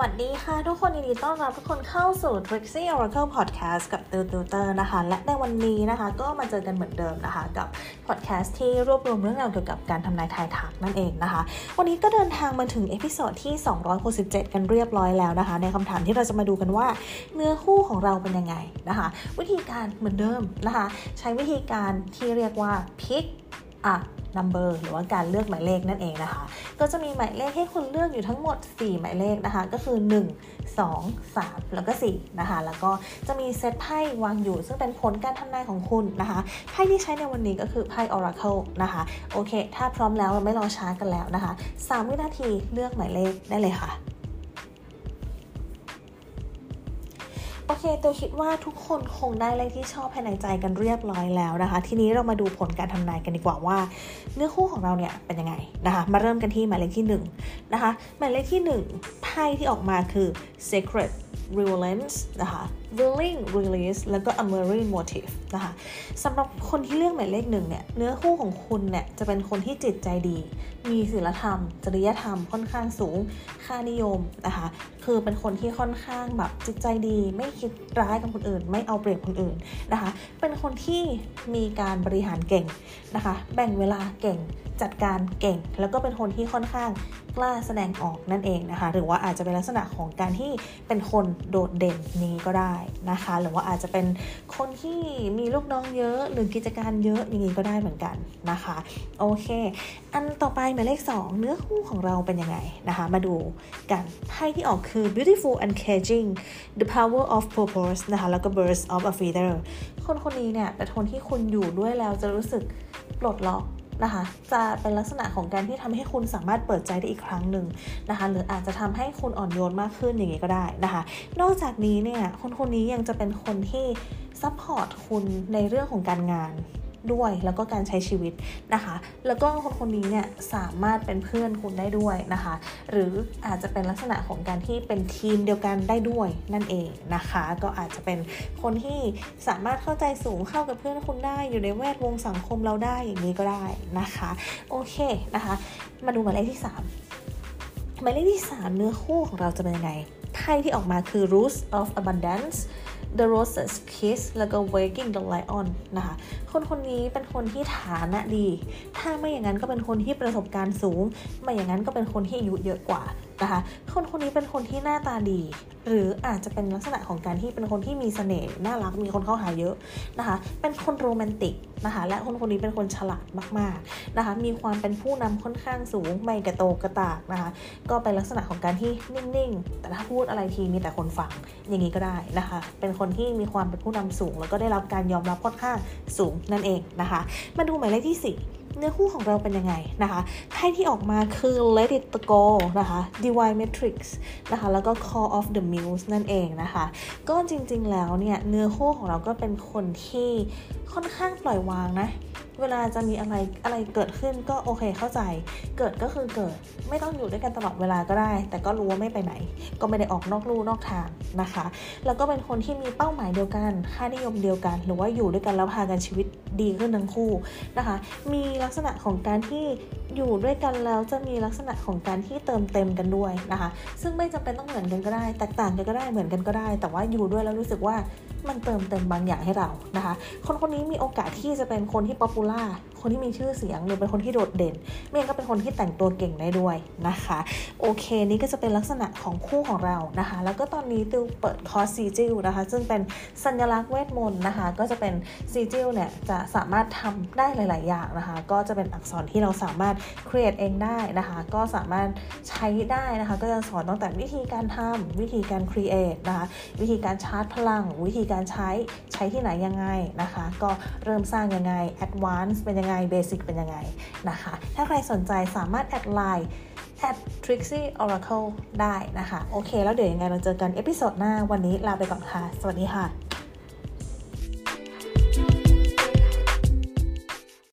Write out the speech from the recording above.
วัสดีค่ะ ทุกคนยินดีต้อนรับทุกคนเข้าสู่ Trixie Oracle Podcast กับติวติวเตอร์นะคะ และในวันนี้นะคะก็มาเจอกันเหมือนเดิมนะคะ กับ podcast ที่รวบรวมเรื่องราวเกี่ยวกับการทำนายทายทักนั่นเองนะคะ วันนี้ก็เดินทางมาถึง episode ที่ 267 กันเรียบร้อยแล้วนะคะ ในคำถามที่เราจะมาดูกันว่า เนื้อคู่ของเราเป็นยังไงนะคะ วิธีการเหมือนเดิมนะคะ ใช้วิธีการที่เรียกว่า pick a number หรือว่าการเลือกหมายเลขนั่นเองนะคะ ก็จะมีหมายเลขให้คุณเลือกอยู่ทั้งหมด 4 หมายเลขนะคะ ก็คือ 1 2 3 แล้วก็4นะคะ แล้วก็จะมีเซตไพ่วางอยู่ ซึ่งเป็นผลการทำนายของคุณนะคะ ไพ่ที่ใช้ในวันนี้ก็คือไพ่ Oracle นะคะ โอเค ถ้าพร้อมแล้วเราไม่รอช้ากันแล้วนะคะ 3 วินาทีเลือกหมายเลขได้เลยค่ะ อเคตัวคิดว่าทุกคนคงได้เลขที่ชอบภายในใจกันเรียบร้อยแล้วนะคะ ทีนี้เรามาดูผลการทำนายกันดีกว่าว่า เนื้อคู่ของเราเนี่ยเป็นยังไงนะคะ มาเริ่มกันที่หมายเลขที่1นะคะหมายเลขที่1ไพ่ที่ออกมาคือ sacred r e v e l a n c e นะคะ willing release แล้วก็ a m a r i n motive นะคะสำหรับคนที่เลือกหมายเลขหนึ่งเนี่ยเนื้อคู่ของคุณเนี่ยจะเป็นคนที่จิตใจดี มีศีลธรรม จริยธรรมค่อนข้างสูง ค่านิยมนะคะคือเป็นคนที่ค่อนข้างแบบจิตใจดี ไม่คิดร้ายกับคนอื่น ไม่เอาเปรียบคนอื่นนะคะเป็นคนที่มีการบริหารเก่งนะคะแบ่งเวลาเก่งจัดการเก่ง แล้วก็เป็นคนที่ค่อนข้างกล้าแสดงออกนั่นเองนะคะ หรือว่าอาจจะเป็นลักษณะของการที่เป็นคนโดดเด่นนี้ก็ได้นะคะ หรือว่าอาจจะเป็นคนที่มีลูกน้องเยอะหรือกิจการเยอะอย่างนี้ก็ได้เหมือนกันนะคะโอเค อันต่อไปหมายเลข 2 เนื้อคู่ของเราเป็นยังไงนะคะ มาดูกันไพ่ที่ออกคือ beautiful and caging the power of purpose นะคะแล้วก็ birds of a feather คนคนนี้เนี่ยเป็นคนที่คุณอยู่ด้วยแล้วจะรู้สึกปลดล็อก นะคะจะเป็นลักษณะของการที่ทำให้คุณสามารถเปิดใจได้อีกครั้งหนึ่งนะคะหรืออาจจะทำให้คุณอ่อนโยนมากขึ้นอย่างนี้ก็ได้นะคะ นอกจากนี้เนี่ยคนคนนี้ยังจะเป็นคนที่ support คุณในเรื่องของการงาน ด้วย แล้วก็การใช้ชีวิตนะคะ แล้วก็คนคนนี้เนี่ยสามารถเป็นเพื่อนคุณได้ด้วยนะคะ หรืออาจจะเป็นลักษณะของการที่เป็นทีมเดียวกันได้ด้วยนั่นเองนะคะ ก็อาจจะเป็นคนที่สามารถเข้าใจสูงเข้ากับเพื่อนคุณได้อยู่ในแวดวงสังคมเราได้อย่างนี้ก็ได้นะคะ โอเคนะคะ มาดูหมายเลขที่ 3 หมายเลขที่ 3 เนื้อคู่ของเราจะเป็นยังไงไพ่ที่ออกมาคือ Roots of Abundance The Roses Kiss แล้วก็ Waking the Lion นะคะ คนคนนี้เป็นคนที่ฐานะดี ถ้าไม่อย่างนั้นก็เป็นคนที่ประสบการณ์สูง ไม่อย่างนั้นก็เป็นคนที่อายุเยอะกว่านะคะคนคนนี้เป็นคนที่หน้าตาดี หรืออาจจะเป็นลักษณะของการที่เป็นคนที่มีเสน่ห์น่ารักมีคนเข้าหาเยอะนะคะเป็นคนโรแมนติกนะคะและคนคนนี้เป็นคนฉลาดมากๆนะคะมีความเป็นผู้นำค่อนข้างสูงไม่กระโตกระตากนะคะก็เป็นลักษณะของการที่นิ่งๆ แต่ถ้าพูดอะไรทีมีแต่คนฟังอย่างนี้ก็ได้นะคะเป็นคนที่มีความเป็นผู้นำสูง แล้วก็ได้รับการยอมรับค่อนข้างสูงนั่นเองนะคะมาดูหมายเลขที่4 เนื้อคู่ของเราเป็นยังไงนะคะไพ่ที่ออกมาคือ let it go นะคะ divine matrix นะคะ แล้วก็ call of the muse นั่นเองนะคะ ก็จริงๆแล้วเนี่ย เนื้อคู่ของเราก็เป็นคนที่ค่อนข้างปล่อยวางนะเวลาจะมีอะไรอะไรเกิดขึ้นก็โอเคเข้าใจ เกิดก็คือเกิด ไม่ต้องอยู่ด้วยกันตลอดเวลาก็ได้ แต่ก็รู้ว่าไม่ไปไหน ก็ไม่ได้ออกนอกลู่นอกทางนะคะ แล้วก็เป็นคนที่มีเป้าหมายเดียวกัน ค่านิยมเดียวกัน หรือว่าอยู่ด้วยกันแล้วพากันชีวิตดีขึ้นทั้งคู่นะคะ มีลักษณะของการที่อยู่ด้วยกันแล้วจะมีลักษณะของการที่เติมเต็มกันด้วยนะคะ ซึ่งไม่จำเป็นต้องเหมือนกันก็ได้ แตกต่างกันก็ได้เหมือนกันก็ได้ แต่ว่าอยู่ด้วยแล้วรู้สึกว่ามันเติมเต็มบางอย่างให้เรานะคะ คนคนนี้มีโอกาสที่จะเป็นคนที่ป๊อปปูล่า คนที่มีชื่อเสียงหรือเป็นคนที่โดดเด่นไม่งั้นก็เป็นคนที่แต่งตัวเก่งได้ด้วยนะคะ โอเค นี่ก็จะเป็นลักษณะของคู่ของเรานะคะ แล้วก็ตอนนี้ติวเปิดคอร์ส sigil นะคะ ซึ่งเป็นสัญลักษณ์เวทมนต์นะคะ ก็จะเป็น sigil เนี่ยจะสามารถทำได้หลาย ๆ อย่างนะคะ ก็จะเป็นอักษรที่เราสามารถ create เองได้นะคะ ก็สามารถใช้ได้นะคะ ก็จะสอนตั้งแต่วิธีการทำวิธีการ create นะคะ วิธีการชาร์จพลัง วิธีการใช้ใช้ที่ไหนยังไงนะคะ ก็เริ่มสร้างยังไง advance เป็นยังไง basic เป็นยังไงนะคะ ถ้าใครสนใจสามารถแอดไลน์แอด Trixie Oracle ได้นะคะ โอเค แล้วเดี๋ยวยังไงเราเจอกัน episode หน้าวันนี้ลาไปก่อนค่ะ สวัสดีค่ะ